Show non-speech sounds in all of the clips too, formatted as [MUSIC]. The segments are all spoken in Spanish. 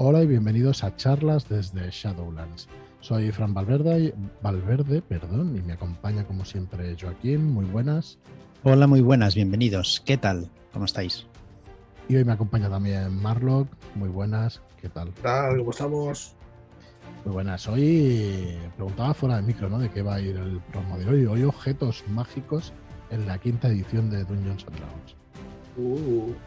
Hola y bienvenidos a charlas desde Shadowlands. Soy Fran Valverde, Valverde perdón, y me acompaña como siempre Joaquín. Muy buenas. Hola, muy buenas, bienvenidos. ¿Qué tal? ¿Cómo estáis? Y hoy me acompaña también Marlock. Muy buenas, ¿qué tal? ¿Qué tal? ¿Cómo estamos? Muy buenas. Hoy preguntaba fuera de micro, ¿no? De qué va a ir el programa de hoy. Hoy objetos mágicos en la quinta edición de Dungeons and Dragons.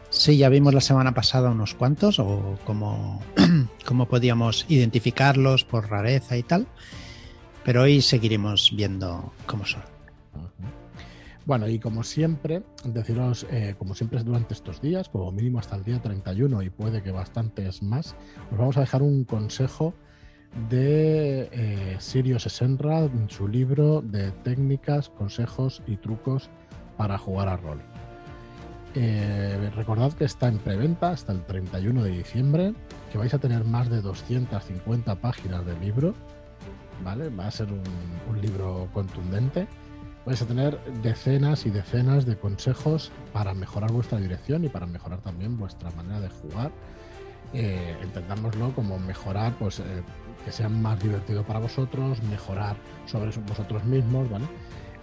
Sí, ya vimos la semana pasada unos cuantos, o cómo, [CLEARS THROAT] cómo podíamos identificarlos por rareza y tal. Pero hoy seguiremos viendo cómo son. Bueno, y como siempre, deciros, eh, como siempre durante estos días, como mínimo hasta el día 31 y puede que bastantes más, os vamos a dejar un consejo de eh, Sirius Esenra en su libro de técnicas, consejos y trucos para jugar a rol. Eh, recordad que está en preventa hasta el 31 de diciembre, que vais a tener más de 250 páginas de libro, ¿vale? Va a ser un libro contundente vais a tener decenas y decenas de consejos para mejorar vuestra dirección y para mejorar también vuestra manera de jugar. Eh, entendámoslo como mejorar, pues eh, que sea más divertido para vosotros, mejorar sobre vosotros mismos, ¿vale?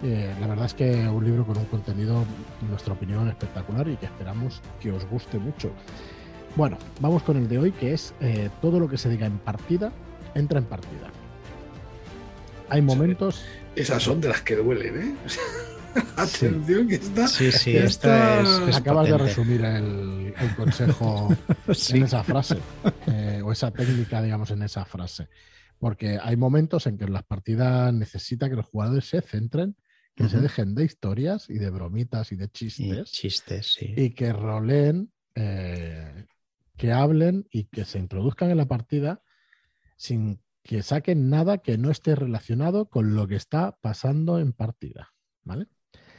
Eh, la verdad es que un libro con un contenido, en nuestra opinión, espectacular y que esperamos que os guste mucho. Bueno, vamos con el de hoy, que es eh, todo lo que se diga en partida, entra en partida. Hay momentos. Esas son de las que duelen, ¿eh? [LAUGHS] Atención, que está. Sí, sí, esta es, Acabas de resumir el, consejo [LAUGHS] en esa frase, eh, o esa técnica, digamos, en esa frase. Porque hay momentos en que las partidas necesita que los jugadores se centren, que se dejen de historias y de bromitas y de chistes. Y chistes, sí. Y que roleen, eh, que hablen y que se introduzcan en la partida sin que saquen nada que no esté relacionado con lo que está pasando en partida. ¿Vale?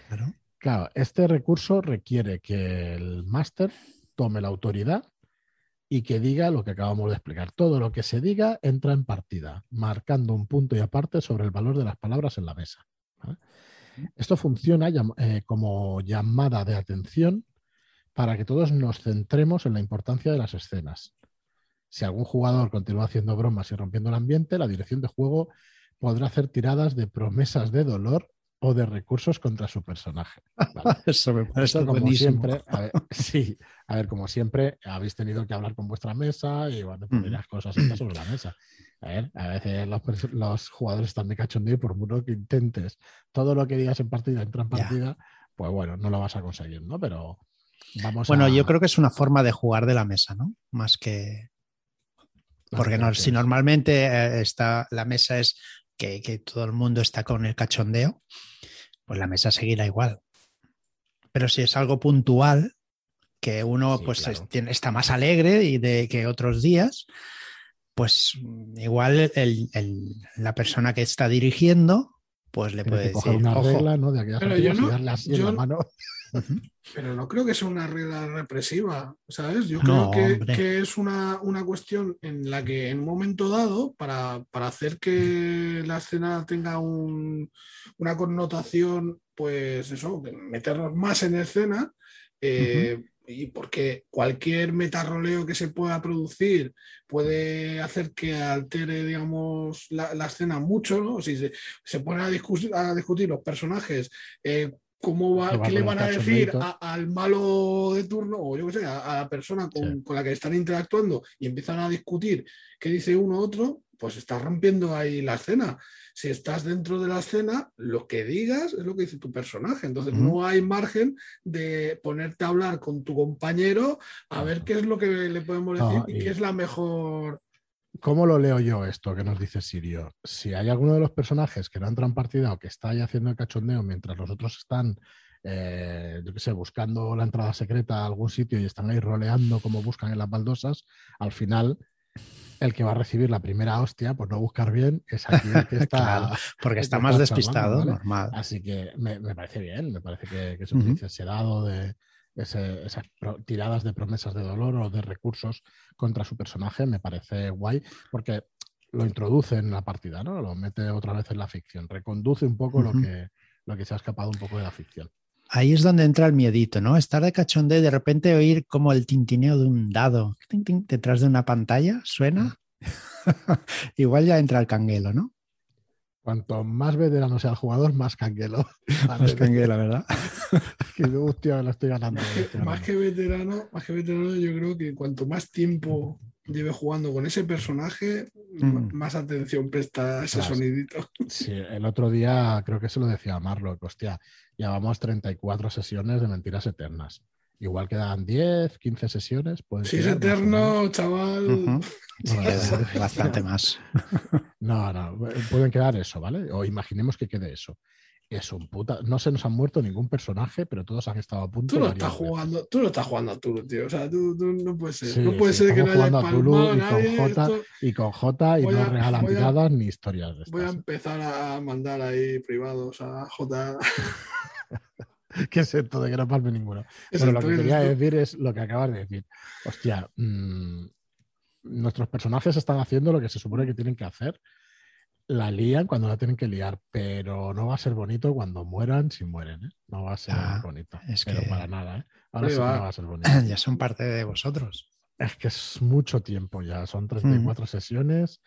Claro. Claro, este recurso requiere que el máster tome la autoridad y que diga lo que acabamos de explicar. Todo lo que se diga entra en partida, marcando un punto y aparte sobre el valor de las palabras en la mesa. Esto funciona eh, como llamada de atención para que todos nos centremos en la importancia de las escenas. Si algún jugador continúa haciendo bromas y rompiendo el ambiente, la dirección de juego podrá hacer tiradas de promesas de dolor o de recursos contra su personaje. ¿vale? [LAUGHS] Eso me parece Esto, como buenísimo. siempre, a ver, [LAUGHS] sí, a ver, como siempre, habéis tenido que hablar con vuestra mesa y bueno, poner Mm. las cosas sobre la mesa. A ver, a veces los, jugadores están de cachondeo y por mucho que intentes todo lo que digas en partida entra en Ya. partida, pues bueno, no lo vas a conseguir, ¿no? Pero vamos Bueno, a... yo creo que es una forma de jugar de la mesa, ¿no? Más que. Porque no, si normalmente eh, está, la mesa es que, que todo el mundo está con el cachondeo, pues la mesa seguirá igual. Pero si es algo puntual, que uno Sí, pues claro. es- tiene- está más alegre y de que otros días, pues igual el- el- la persona que está dirigiendo, pues le puede que coger decir, una "Ojo". regla, ¿no? De aquellas Pero yo no- y darle así en yo- la mano. Pero no creo que sea una regla represiva, ¿sabes? Yo No, creo que, es una, una cuestión en la que en un momento dado, para, para hacer que la escena tenga un- una connotación, pues eso, meternos más en escena, eh, y porque cualquier metarroleo que se pueda producir puede hacer que altere, digamos, la, la escena mucho, ¿no? Si se, se ponen a, discu- a discutir los personajes, eh, cómo va, Que va qué le van a decir a- al malo de turno, o yo qué sé, a, a la persona con, Sí. con la que están interactuando y empiezan a discutir qué dice uno u otro, pues estás rompiendo ahí la escena. Si estás dentro de la escena, lo que digas es lo que dice tu personaje. Entonces no hay margen de ponerte a hablar con tu compañero a ver qué es lo que le podemos decir No, y y- qué es la mejor. ¿Cómo lo leo yo esto que nos dice Sirio? Si hay alguno de los personajes que no entra en partida o que está ahí haciendo el cachondeo mientras los otros están, eh, yo qué sé, buscando la entrada secreta a algún sitio y están ahí roleando como buscan en las baldosas, al final el que va a recibir la primera hostia, por no buscar bien, es aquí el que [LAUGHS] está. Claro, porque está más despistado, normal. Así que me, me parece bien, me parece que, que se Ujú. utilice ese dado de ese- esas tiradas de promesas de dolor o de recursos contra su personaje, me parece guay, porque lo introduce en la partida, ¿no? Lo mete otra vez en la ficción, reconduce un poco lo, que, lo que se ha escapado un poco de la ficción. ahí es donde entra el miedito, ¿no? Estar de cachondeo y de repente oír como el tintineo de un dado detrás de una pantalla, suena. [LAUGHS] Igual ya entra el canguelo, ¿no? Cuanto más veterano sea el jugador, más canguelo. [LAUGHS] Más canguelo, ¿verdad? [LAUGHS] que hostia, lo estoy ganando. Más que, veterano, más que veterano, yo creo que cuanto más tiempo lleve jugando con ese personaje, mm. más atención presta a ese sonidito. [LAUGHS] Sí, el otro día creo que se lo decía a Marlo, hostia, llevamos 34 sesiones de mentiras eternas. Igual quedan 10, 15 sesiones. Si es eterno, chaval. [LAUGHS] bastante más. [LAUGHS] No, no, pueden quedar eso, ¿vale? O imaginemos que quede eso. Es un puta. No se nos han muerto ningún personaje, pero todos han estado a punto. Tú no estás jugando, tú no estás jugando a Tulu, tío. O sea, tú, no puedes ser. no puede ser que no haya a Tulu y con J y con J y no regalan tiradas ni historias de estas. Voy a empezar a mandar ahí privados a J. [LAUGHS] [LAUGHS] que es esto de que no palme ninguno. Pero lo que quería decir es lo que acabas de decir. Hostia, mmm, nuestros personajes están haciendo lo que se supone que tienen que hacer. La lían cuando la tienen que liar, pero no va a ser bonito cuando mueran si mueren. ¿eh? No va a ser ah, bonito. Es pero para nada. ¿eh? Ahora sí va. no va a ser [CLEARS THROAT] bonito. Ya son parte de vosotros. Es que es mucho tiempo ya. Son 34 sesiones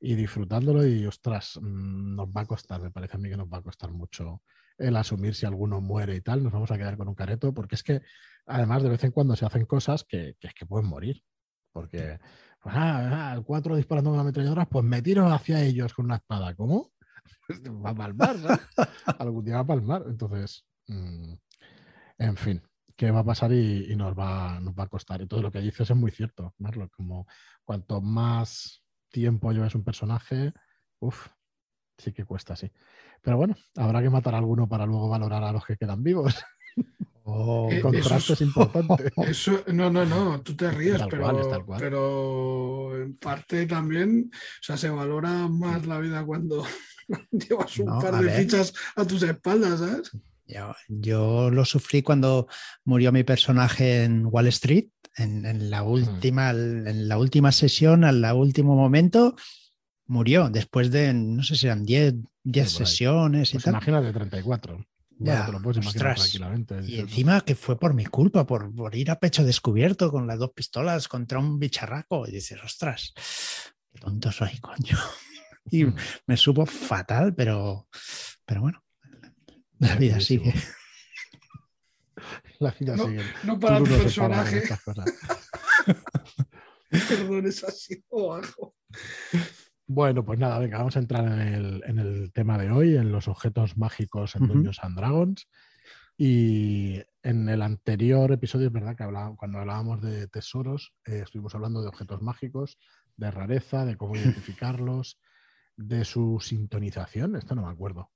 y disfrutándolo y ostras, mm, nos va a costar, me parece a mí que nos va a costar mucho el asumir si alguno muere y tal, nos vamos a quedar con un careto, porque es que además de vez en cuando se hacen cosas que, que es que pueden morir, porque pues, ah, ah, cuatro disparando con una ametralladora, pues me tiro hacia ellos con una espada. ¿Cómo? [LAUGHS] va a palmar, ¿no? [LAUGHS] Algún día va a palmar. Entonces, mm, en fin, ¿qué va a pasar y, nos, va, nos va a costar? Y todo lo que dices es muy cierto, Marlo. Como cuanto más tiempo lleves un personaje, uff, sí que cuesta, sí. Pero bueno, habrá que matar a alguno para luego valorar a los que quedan vivos. [LAUGHS] Oh, eh, contraste es, importante. [LAUGHS] Eso, no, no, no, tú te ríes, pero, pero en parte también, o sea, se valora más la vida cuando [LAUGHS] llevas un par de fichas a tus espaldas, ¿sabes? Yo, lo sufrí cuando murió mi personaje en Wall Street, en, la última, en la última sesión, al último momento, murió después de, no sé si eran 10 sesiones y pues tal. Imagínate 34. Ya, te lo puedes imaginar tranquilamente. Y encima que fue por mi culpa, por, por, ir a pecho descubierto con las dos pistolas contra un bicharraco. Y dices, ostras, qué tonto soy, coño. [LAUGHS] Y me supo fatal, pero, pero bueno, la vida sigue. [LAUGHS] La vida no, sigue. No para tu personaje. [LAUGHS] Perdón, es así abajo. Bueno, pues nada, venga, vamos a entrar en el, tema de hoy, en los objetos mágicos en Dungeons and Dragons. Y en el anterior episodio, es verdad que cuando hablábamos de tesoros, eh, estuvimos hablando de objetos mágicos, de rareza, de cómo [LAUGHS] identificarlos, de su sintonización, esto no me acuerdo.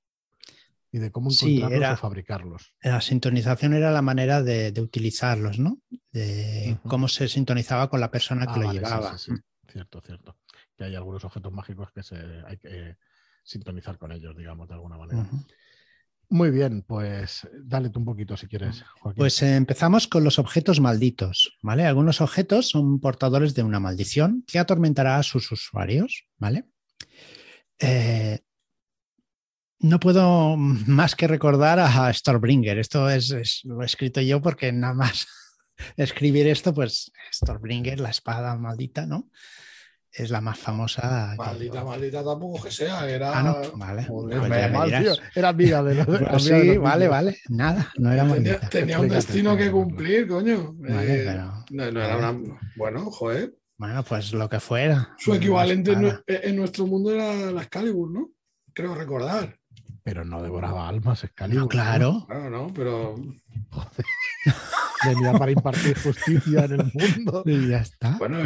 Y de cómo encontrarlos o fabricarlos. La sintonización era la manera de, utilizarlos, ¿no? De cómo se sintonizaba con la persona que ah, lo llevaba. Sí, cierto, cierto que hay algunos objetos mágicos que se, hay que sintonizar con ellos, digamos, de alguna manera. Muy bien, pues dale tú un poquito si quieres. Joaquín. Pues eh, empezamos con los objetos malditos, ¿vale? Algunos objetos son portadores de una maldición que atormentará a sus usuarios, ¿vale? Eh, no puedo más que recordar a Stormbringer. Esto es, lo he escrito yo porque nada más [LAUGHS] escribir esto, pues Stormbringer, la espada maldita, ¿no? es la más famosa. Maldita, maldita tampoco que sea. Era. Ah, no, vale. Pues era amiga de los. [LAUGHS] sí, vale, vale. Nada, no era tenía, tenía un destino que cumplir, coño. Eh, no, no, era una. Bueno, joder. Bueno, pues lo que fuera. Su equivalente en, nuestro mundo era la Excalibur, ¿no? Creo recordar. Pero no devoraba almas, Excalibur. claro. Claro, no, pero. Joder. [LAUGHS] venía para impartir justicia en el mundo. Y ya está. Bueno,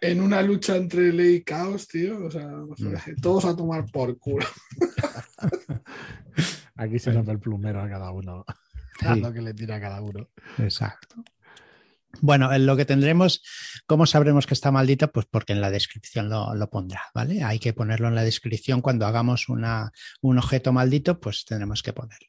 en una, lucha entre ley y caos, tío, o sea, todos a tomar por culo. [LAUGHS] Aquí se nota el plumero a cada uno, a lo que le tira a cada uno. Exacto. Bueno, en lo que tendremos, ¿cómo sabremos que está maldita? Pues porque en la descripción lo, pondrá, ¿vale? Hay que ponerlo en la descripción cuando hagamos un objeto maldito, pues tendremos que ponerlo.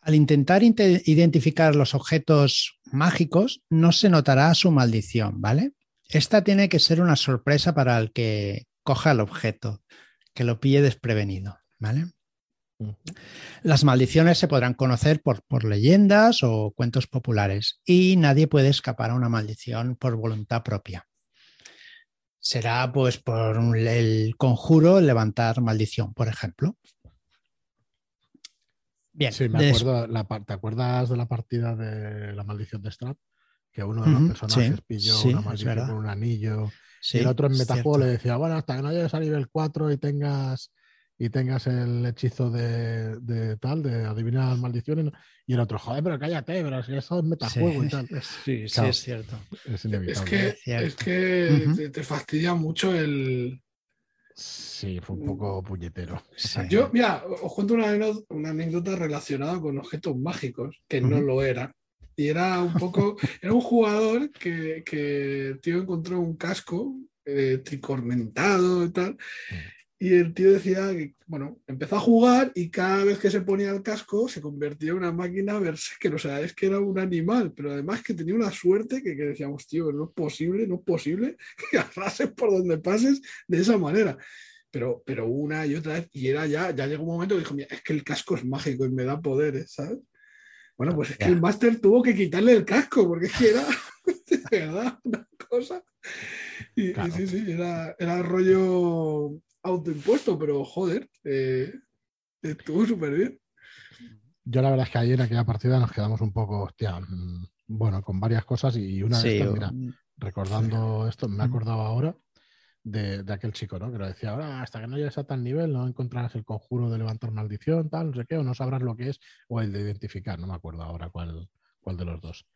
Al intentar identificar los objetos mágicos, no se notará su maldición, ¿vale? Esta tiene que ser una sorpresa para el que coja el objeto, que lo pille desprevenido, ¿vale? Las maldiciones se podrán conocer por, por, leyendas o cuentos populares y nadie puede escapar a una maldición por voluntad propia. Será pues por el conjuro levantar maldición, por ejemplo. Bien, sí, me acuerdo, la, ¿te acuerdas de la partida de la maldición de Strap? Que uno de los personajes pilló una maldición con un anillo. y el otro en metajuego le decía, bueno, hasta que no llegues a nivel 4 y tengas y tengas el hechizo de, tal, de adivinar maldiciones, y el otro, joder, pero cállate, pero si eso es metajuego y tal. [LAUGHS] Sí, sí, es cierto. Es, que, es que te, fastidia mucho el. Sí, fue un poco puñetero. Yo, mira, os cuento una, una, anécdota relacionada con objetos mágicos, que no lo era. Y era un poco, [LAUGHS] era un jugador que, que tío encontró un casco eh, tricormentado y tal. Y el tío decía que, bueno, empezó a jugar y cada vez que se ponía el casco se convertía en una máquina que o sea, es que era un animal, pero además que tenía una suerte que, decíamos, tío, no es posible, no es posible [LAUGHS] que arrases por donde pases de esa manera. Pero, pero una y otra vez, y era ya, ya llegó un momento que dijo, mira, es que el casco es mágico y me da poderes, ¿sabes? Bueno, pues es que el máster tuvo que quitarle el casco, porque es que era, [LAUGHS] de verdad, una cosa. Y, sí, sí, era, era rollo autoimpuesto, pero joder, eh, estuvo súper bien. Yo la verdad es que ayer en aquella partida nos quedamos un poco, hostia, mm, bueno, con varias cosas y una vez, mira, recordando esto, me acordaba ahora de, aquel chico, ¿no? Que lo decía, ahora hasta que no llegues a tal nivel no encontrarás el conjuro de levantar maldición, tal, no sé qué, o no sabrás lo que es, o el de identificar, no me acuerdo ahora cuál, cuál de los dos.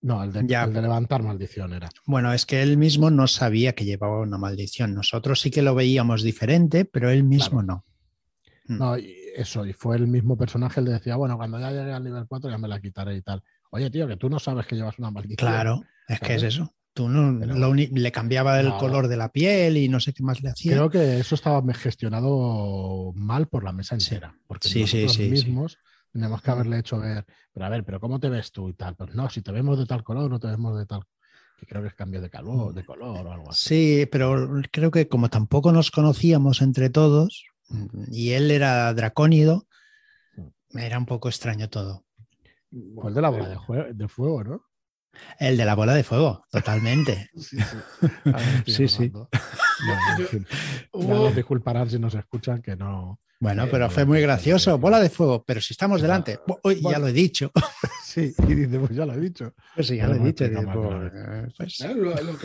No, el de, levantar maldición era. Bueno, es que él mismo no sabía que llevaba una maldición. Nosotros sí que lo veíamos diferente, pero él mismo no. Hmm. No, y eso, y fue el mismo personaje el que decía, bueno, cuando ya llegue al nivel 4 ya me la quitaré y tal. Oye, tío, que tú no sabes que llevas una maldición. Claro, es que es eso. Tú no, le cambiaba el color de la piel y no sé qué más le hacía. Creo que eso estaba gestionado mal por la mesa entera. Porque sí, nosotros mismos tenemos que haberle hecho ver, pero a ver, pero ¿cómo te ves tú y tal? Pues no, si te vemos de tal color, no te vemos de tal. Que creo que es cambio de calor, de color o algo así. Sí, pero creo que como tampoco nos conocíamos entre todos y él era dracónido, era un poco extraño todo. Pues de la bola de, fuego, ¿no? El de la bola de fuego, totalmente. [LAUGHS] sí, sí. [LAUGHS] sí, [LAUGHS] disculparán si nos escuchan que no, bueno, eh, pero fue muy gracioso. Bola de fuego, pero si estamos delante. Hoy ya lo he dicho. [LAUGHS] Sí, y dice, pues ya lo he dicho. Pues sí, ya lo he dicho. Pues,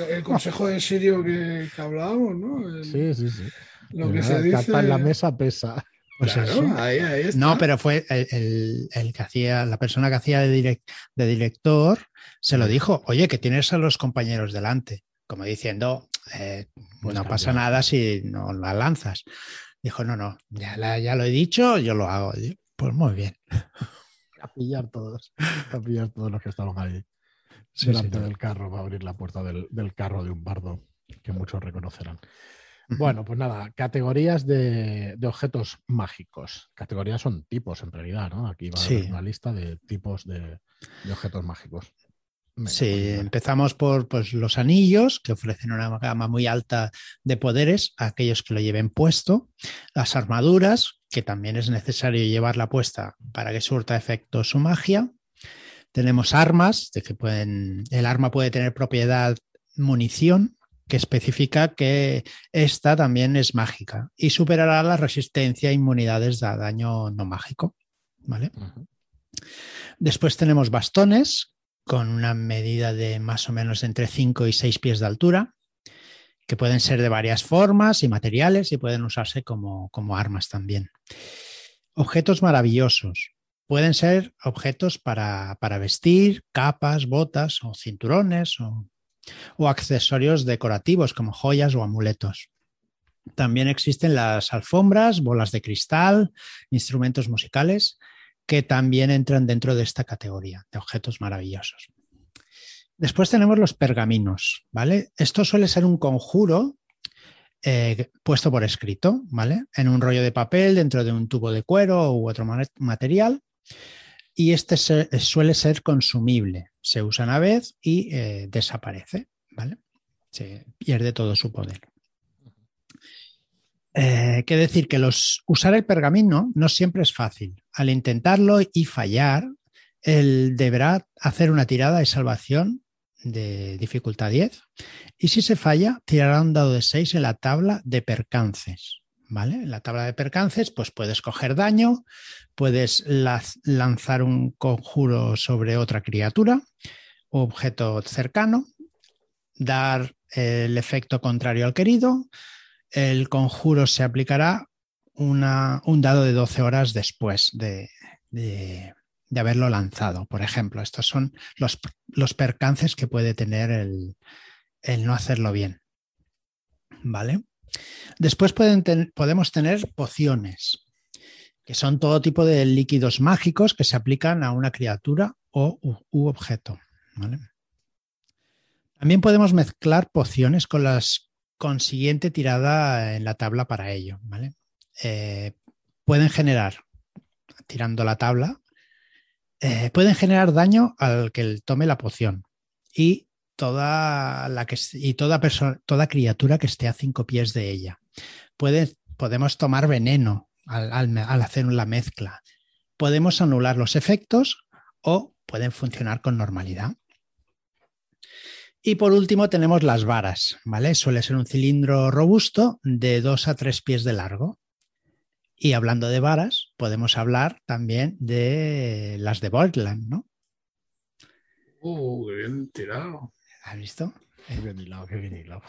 el consejo de Sirio que, hablábamos, ¿no? sí, sí, sí. Lo que se dice. en la mesa pesa. Pues ahí, ahí No, pero fue el, que hacía, la persona que hacía de, de director, se lo dijo, oye, que tienes a los compañeros delante, como diciendo, eh, pues no pasa nada si no la lanzas. Dijo, no, no, ya, ya lo he dicho, yo lo hago. pues muy bien. [LAUGHS] A pillar todos, a pillar todos los que estaban ahí delante del carro, va a abrir la puerta del, carro de un bardo que muchos reconocerán. Bueno, pues nada, categorías de, objetos mágicos. Categorías son tipos en realidad, ¿no? Aquí va a haber una lista de tipos de objetos mágicos. Sí, empezamos por pues, los anillos, que ofrecen una gama muy alta de poderes a aquellos que lo lleven puesto, las armaduras, que también es necesario llevarla puesta para que surta efecto su magia. Tenemos armas, de que pueden, el arma puede tener propiedad munición, que especifica que esta también es mágica y superará la resistencia e inmunidades a daño no mágico. ¿vale? Después tenemos bastones, con una medida de más o menos entre 5 y 6 pies de altura, que pueden ser de varias formas y materiales y pueden usarse como, armas también. Objetos maravillosos. Pueden ser objetos para, vestir, capas, botas o cinturones o, o accesorios decorativos como joyas o amuletos. También existen las alfombras, bolas de cristal, instrumentos musicales que también entran dentro de esta categoría de objetos maravillosos. Después tenemos los pergaminos, ¿vale? Esto suele ser un conjuro eh, puesto por escrito, ¿vale? En un rollo de papel, dentro de un tubo de cuero u otro material. Y este suele ser consumible. Se usa una vez y eh, desaparece, ¿vale? Se pierde todo su poder. Eh, que decir que los, usar el pergamino no siempre es fácil. Al intentarlo y fallar, él deberá hacer una tirada de salvación de dificultad 10 y si se falla, tirará un dado de 6 en la tabla de percances. ¿Vale? En la tabla de percances, pues puedes coger daño, puedes lanzar un conjuro sobre otra criatura objeto cercano, dar el efecto contrario al querido, el conjuro se aplicará un dado de 12 horas después de, haberlo lanzado. Por ejemplo, estos son los, percances que puede tener el, no hacerlo bien. ¿Vale? Después podemos tener pociones, que son todo tipo de líquidos mágicos que se aplican a una criatura o u, objeto. También podemos mezclar pociones con las consiguiente tirada en la tabla para ello. ¿vale? Eh, pueden generar, tirando la tabla, eh, pueden generar daño al que tome la poción y toda, la que, y toda, persona, toda criatura que esté a cinco pies de ella. podemos tomar veneno al hacer la mezcla. Podemos anular los efectos o pueden funcionar con normalidad. Y por último tenemos las varas, ¿vale? Suele ser un cilindro robusto de dos a tres pies de largo. Y hablando de varas, podemos hablar también de las de Borland, ¿no? Uh, qué bien tirado. ¿Has visto? Qué bien hilado, qué bien hilado.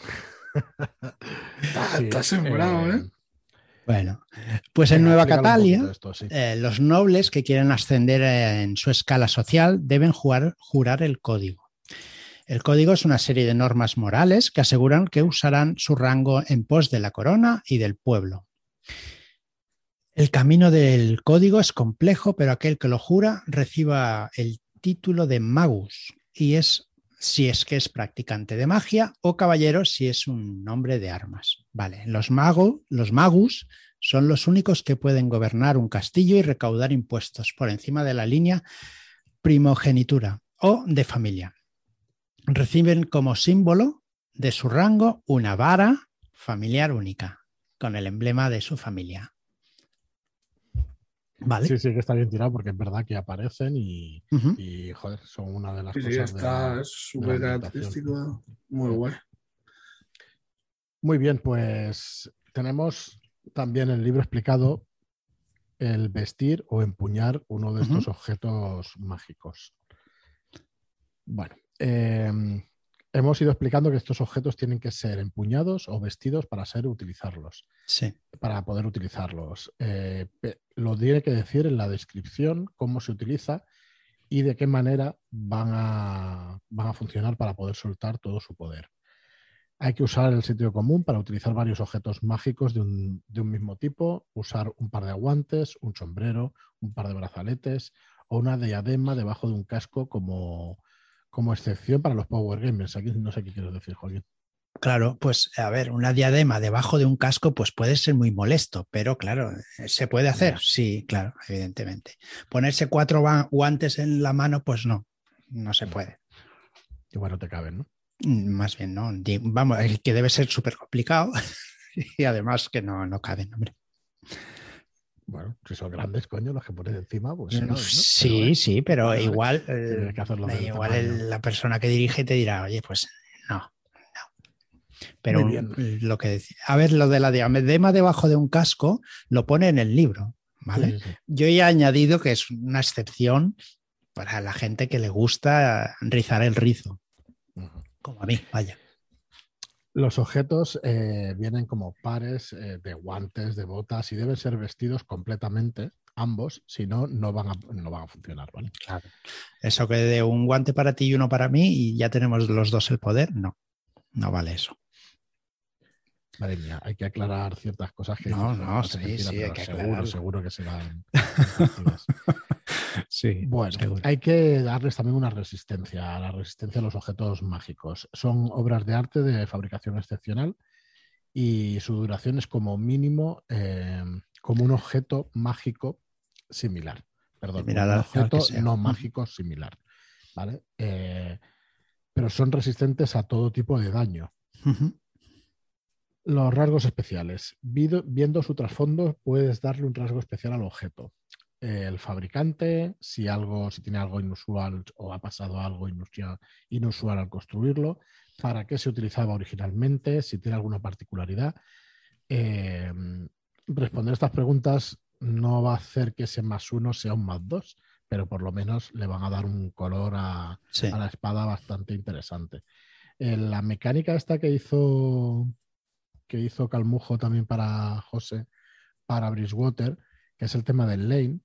está, sembrado, ¿eh? Bueno, pues en Nueva Catalia, eh, los nobles que quieren ascender en su escala social deben jurar el código. El código es una serie de normas morales que aseguran que usarán su rango en pos de la corona y del pueblo. El camino del código es complejo, pero aquel que lo jura reciba el título de magus y es si es que es practicante de magia o caballero si es un nombre de armas. Vale, los magos, los magus son los únicos que pueden gobernar un castillo y recaudar impuestos por encima de la línea primogenitura o de familia reciben como símbolo de su rango una vara familiar única, con el emblema de su familia. Vale. Sí, sí, que está bien tirado porque es verdad que aparecen y, joder, son una de las cosas. Sí, está súper característico, muy guay. Muy bien, pues tenemos también el libro explicado el vestir o empuñar uno de estos objetos mágicos. Bueno, Em, hemos ido explicando que estos objetos tienen que ser empuñados o vestidos para ser utilizarlos. Sí. Para poder utilizarlos. Eh, lo tiene que decir en la descripción cómo se utiliza y de qué manera van a, van a funcionar para poder soltar todo su poder. Hay que usar el sitio común para utilizar varios objetos mágicos de un, de un mismo tipo, usar un par de guantes, un sombrero, un par de brazaletes o una diadema debajo de un casco como, como excepción para los Power Gamers. Aquí no sé qué quieres decir, Joaquín. Claro, pues a ver, una diadema debajo de un casco pues puede ser muy molesto, pero claro, ¿se puede hacer? Sí, claro, evidentemente. Ponerse cuatro guantes en la mano, pues no, no se puede. Igual no te caben, ¿no? Mm, más bien, no. Vamos, que debe ser súper complicado [LAUGHS] y además que no, no caben, hombre. Bueno, si son grandes, coño, los que pones encima, pues. Sí, sí, pero igual, [LAUGHS] eh, igual la persona que dirige te dirá, oye, pues no, no. Pero lo que a ver, lo de la diadema debajo de un casco lo pone en el libro, ¿vale? Yo he añadido que es una excepción para la gente que le gusta rizar el rizo, como a mí, vaya. Los objetos eh, vienen como pares eh, de guantes, de botas y deben ser vestidos completamente, ambos, si no, no van a, no van a funcionar, ¿vale? Claro. Eso que de un guante para ti y uno para mí y ya tenemos los dos el poder, no, no vale eso. Madre mía, hay que aclarar ciertas cosas que... No, no, sí, sí, hay que seguro, seguro que serán... [LAUGHS] sí, bueno, hay que darles también una resistencia, a la resistencia a los objetos mágicos. Son obras de arte de fabricación excepcional y su duración es como mínimo em, como un objeto mágico similar. Perdón, un objeto no mágico similar. ¿vale? Eh, pero son resistentes a todo tipo de daño. Los rasgos especiales. Viendo su trasfondo, puedes darle un rasgo especial al objeto. El fabricante, si algo, si tiene algo inusual o ha pasado algo inusual, al construirlo, para qué se utilizaba originalmente, si tiene alguna particularidad. Eh, responder estas preguntas no va a hacer que ese más uno sea un más dos, pero por lo menos le van a dar un color a, la espada bastante interesante. Eh, la mecánica esta que hizo que hizo Calmujo también para José, para Bridgewater, que es el tema del lane,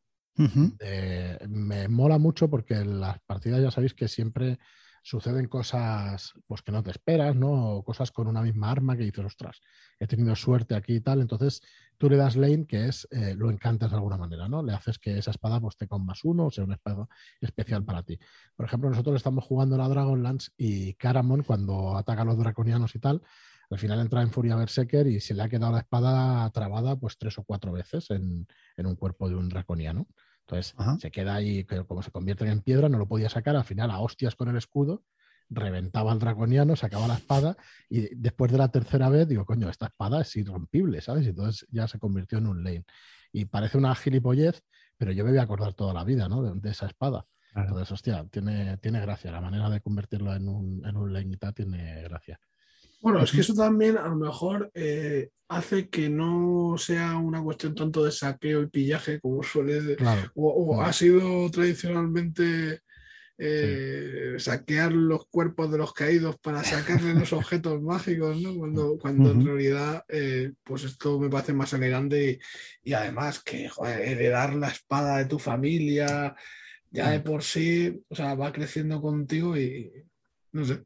me mola mucho porque en las partidas ya sabéis que siempre suceden cosas pues que no te esperas, ¿no? Cosas con una misma arma que dices, ostras, he tenido suerte aquí y tal. Entonces tú le das lane, que es, eh, lo encantas de alguna manera, ¿no? Le haces que esa espada pues, te con más uno o sea una espada especial para ti. Por ejemplo, nosotros estamos jugando la Dragonlance y Caramon, cuando ataca a los draconianos y tal, al final entra en Furia Berserker y se le ha quedado la espada trabada pues tres o cuatro veces en, en un cuerpo de un draconiano. Entonces se queda ahí, como se convierte en piedra, no lo podía sacar, al final a hostias con el escudo, reventaba al draconiano, sacaba la espada y después de la tercera vez digo, coño, esta espada es irrompible, ¿sabes? Y entonces ya se convirtió en un lane. Y parece una gilipollez, pero yo me voy a acordar toda la vida, ¿no? De, esa espada. Entonces, hostia, tiene, tiene gracia. La manera de convertirlo en un, en un lane tiene gracia. Bueno, es que eso también a lo mejor eh, hace que no sea una cuestión tanto de saqueo y pillaje como suele ser, o, ha sido tradicionalmente eh, saquear los cuerpos de los caídos para sacarle los objetos [LAUGHS] mágicos, ¿no? Cuando, cuando en realidad, eh, pues esto me parece más elegante y, además que heredar la espada de tu familia ya de mm. por sí, o sea, va creciendo contigo y no sé.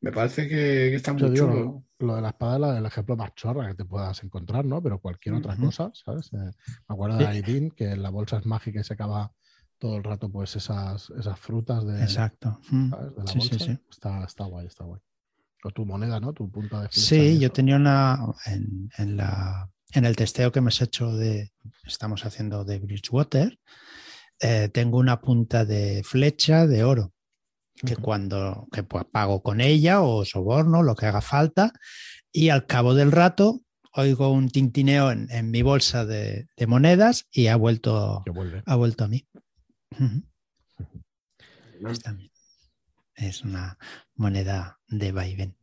Me parece que, está muy chulo. Lo, de la espada es el ejemplo más chorra que te puedas encontrar, ¿no? Pero cualquier otra cosa, ¿sabes? Eh, me acuerdo de Aidin, que en la bolsa es mágica y se acaba todo el rato pues esas, esas frutas de, Exacto. ¿sabes? de la bolsa. Está, está guay, está guay. O tu moneda, ¿no? Tu punta de flecha. Sí, yo tenía una en, en, la, en el testeo que hemos hecho de, estamos haciendo de Bridgewater, eh, tengo una punta de flecha de oro que cuando que pues, pago con ella o soborno, lo que haga falta, y al cabo del rato oigo un tintineo en, mi bolsa de, monedas y ha vuelto, ha vuelto a mí. Es una moneda de vaivén.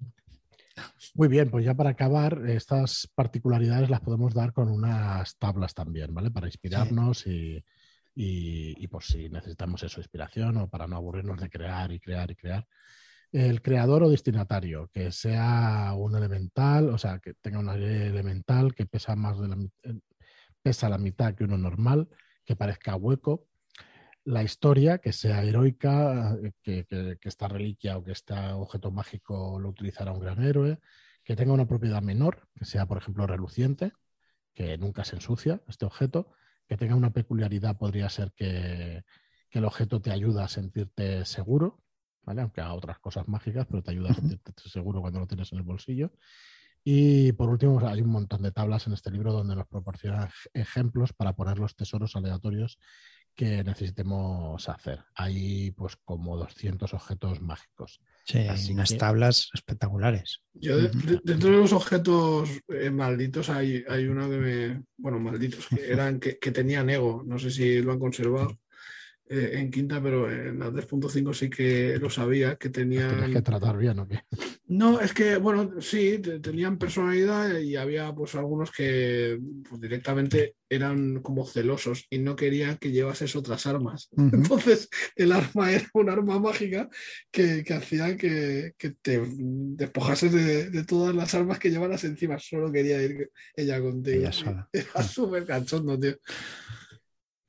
Muy bien, pues ya para acabar, estas particularidades las podemos dar con unas tablas también, ¿vale? Para inspirarnos y, y, por si necesitamos eso, inspiración o para no aburrirnos de crear y crear y crear. El creador o destinatario, que sea un elemental, o sea, que tenga una elemental que pesa más de la, eh, pesa la mitad que uno normal, que parezca hueco. La historia, que sea heroica, que, que, que esta reliquia o que este objeto mágico lo utilizará un gran héroe, que tenga una propiedad menor, que sea, por ejemplo, reluciente, que nunca se ensucia este objeto, que tenga una peculiaridad podría ser que, el objeto te ayuda a sentirte seguro, ¿vale? Aunque a otras cosas mágicas, pero te ayuda a sentirte seguro cuando lo tienes en el bolsillo. Y por último, hay un montón de tablas en este libro donde nos proporcionan ejemplos para poner los tesoros aleatorios que necesitemos hacer. Hay pues como 200 objetos mágicos. Sí, unas tablas espectaculares. Yo, dentro de los objetos eh, malditos, hay, hay uno que me. Bueno, malditos, que [LAUGHS] eran que, que, tenían ego. No sé si lo han conservado. Eh, en quinta, pero en la 3.5 sí que lo sabía, que tenían... Tienes que tratar bien, ¿o qué? No, es que, bueno, sí, tenían personalidad y había pues algunos que pues, directamente eran como celosos y no querían que llevases otras armas. [LAUGHS] Entonces, el arma era un arma mágica que, hacía que, te despojases de, todas las armas que llevaras encima. Solo quería ir ella contigo. Ella sola. [LAUGHS] Era súper cachondo, tío.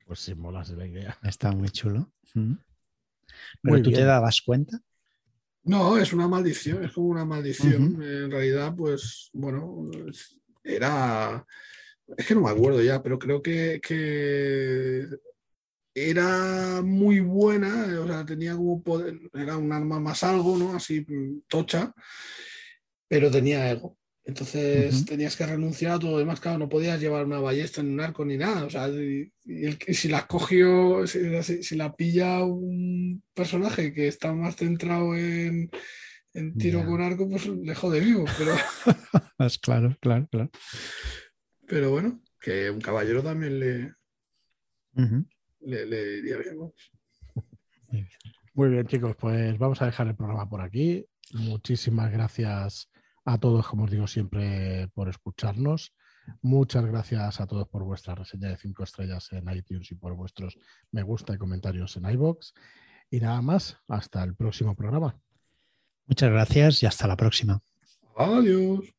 Pues sí, molas la idea. Está muy chulo. Mm. ¿Pero tú te dabas cuenta? No, es una maldición, es como una maldición. En realidad, pues, bueno, era. Es que no me acuerdo ya, pero creo que, que era muy buena, o sea, tenía como poder, era un arma más algo, ¿no? Así tocha, pero tenía ego. Entonces tenías que renunciar a todo lo demás. Claro, no podías llevar una ballesta en un arco ni nada. O sea, y, si la cogió, si, la pilla un personaje que está más centrado en, en tiro con arco, pues le jode vivo. Pero, [LAUGHS] Es claro, claro, claro. pero bueno, que un caballero también le, Ujú. le, le iría bien. ¿no? Muy bien, chicos, pues vamos a dejar el programa por aquí. Muchísimas gracias a todos, como os digo siempre, por escucharnos. Muchas gracias a todos por vuestra reseña de 5 estrellas en iTunes y por vuestros me gusta y comentarios en iBox. Y nada más, hasta el próximo programa. Muchas gracias y hasta la próxima. Adiós.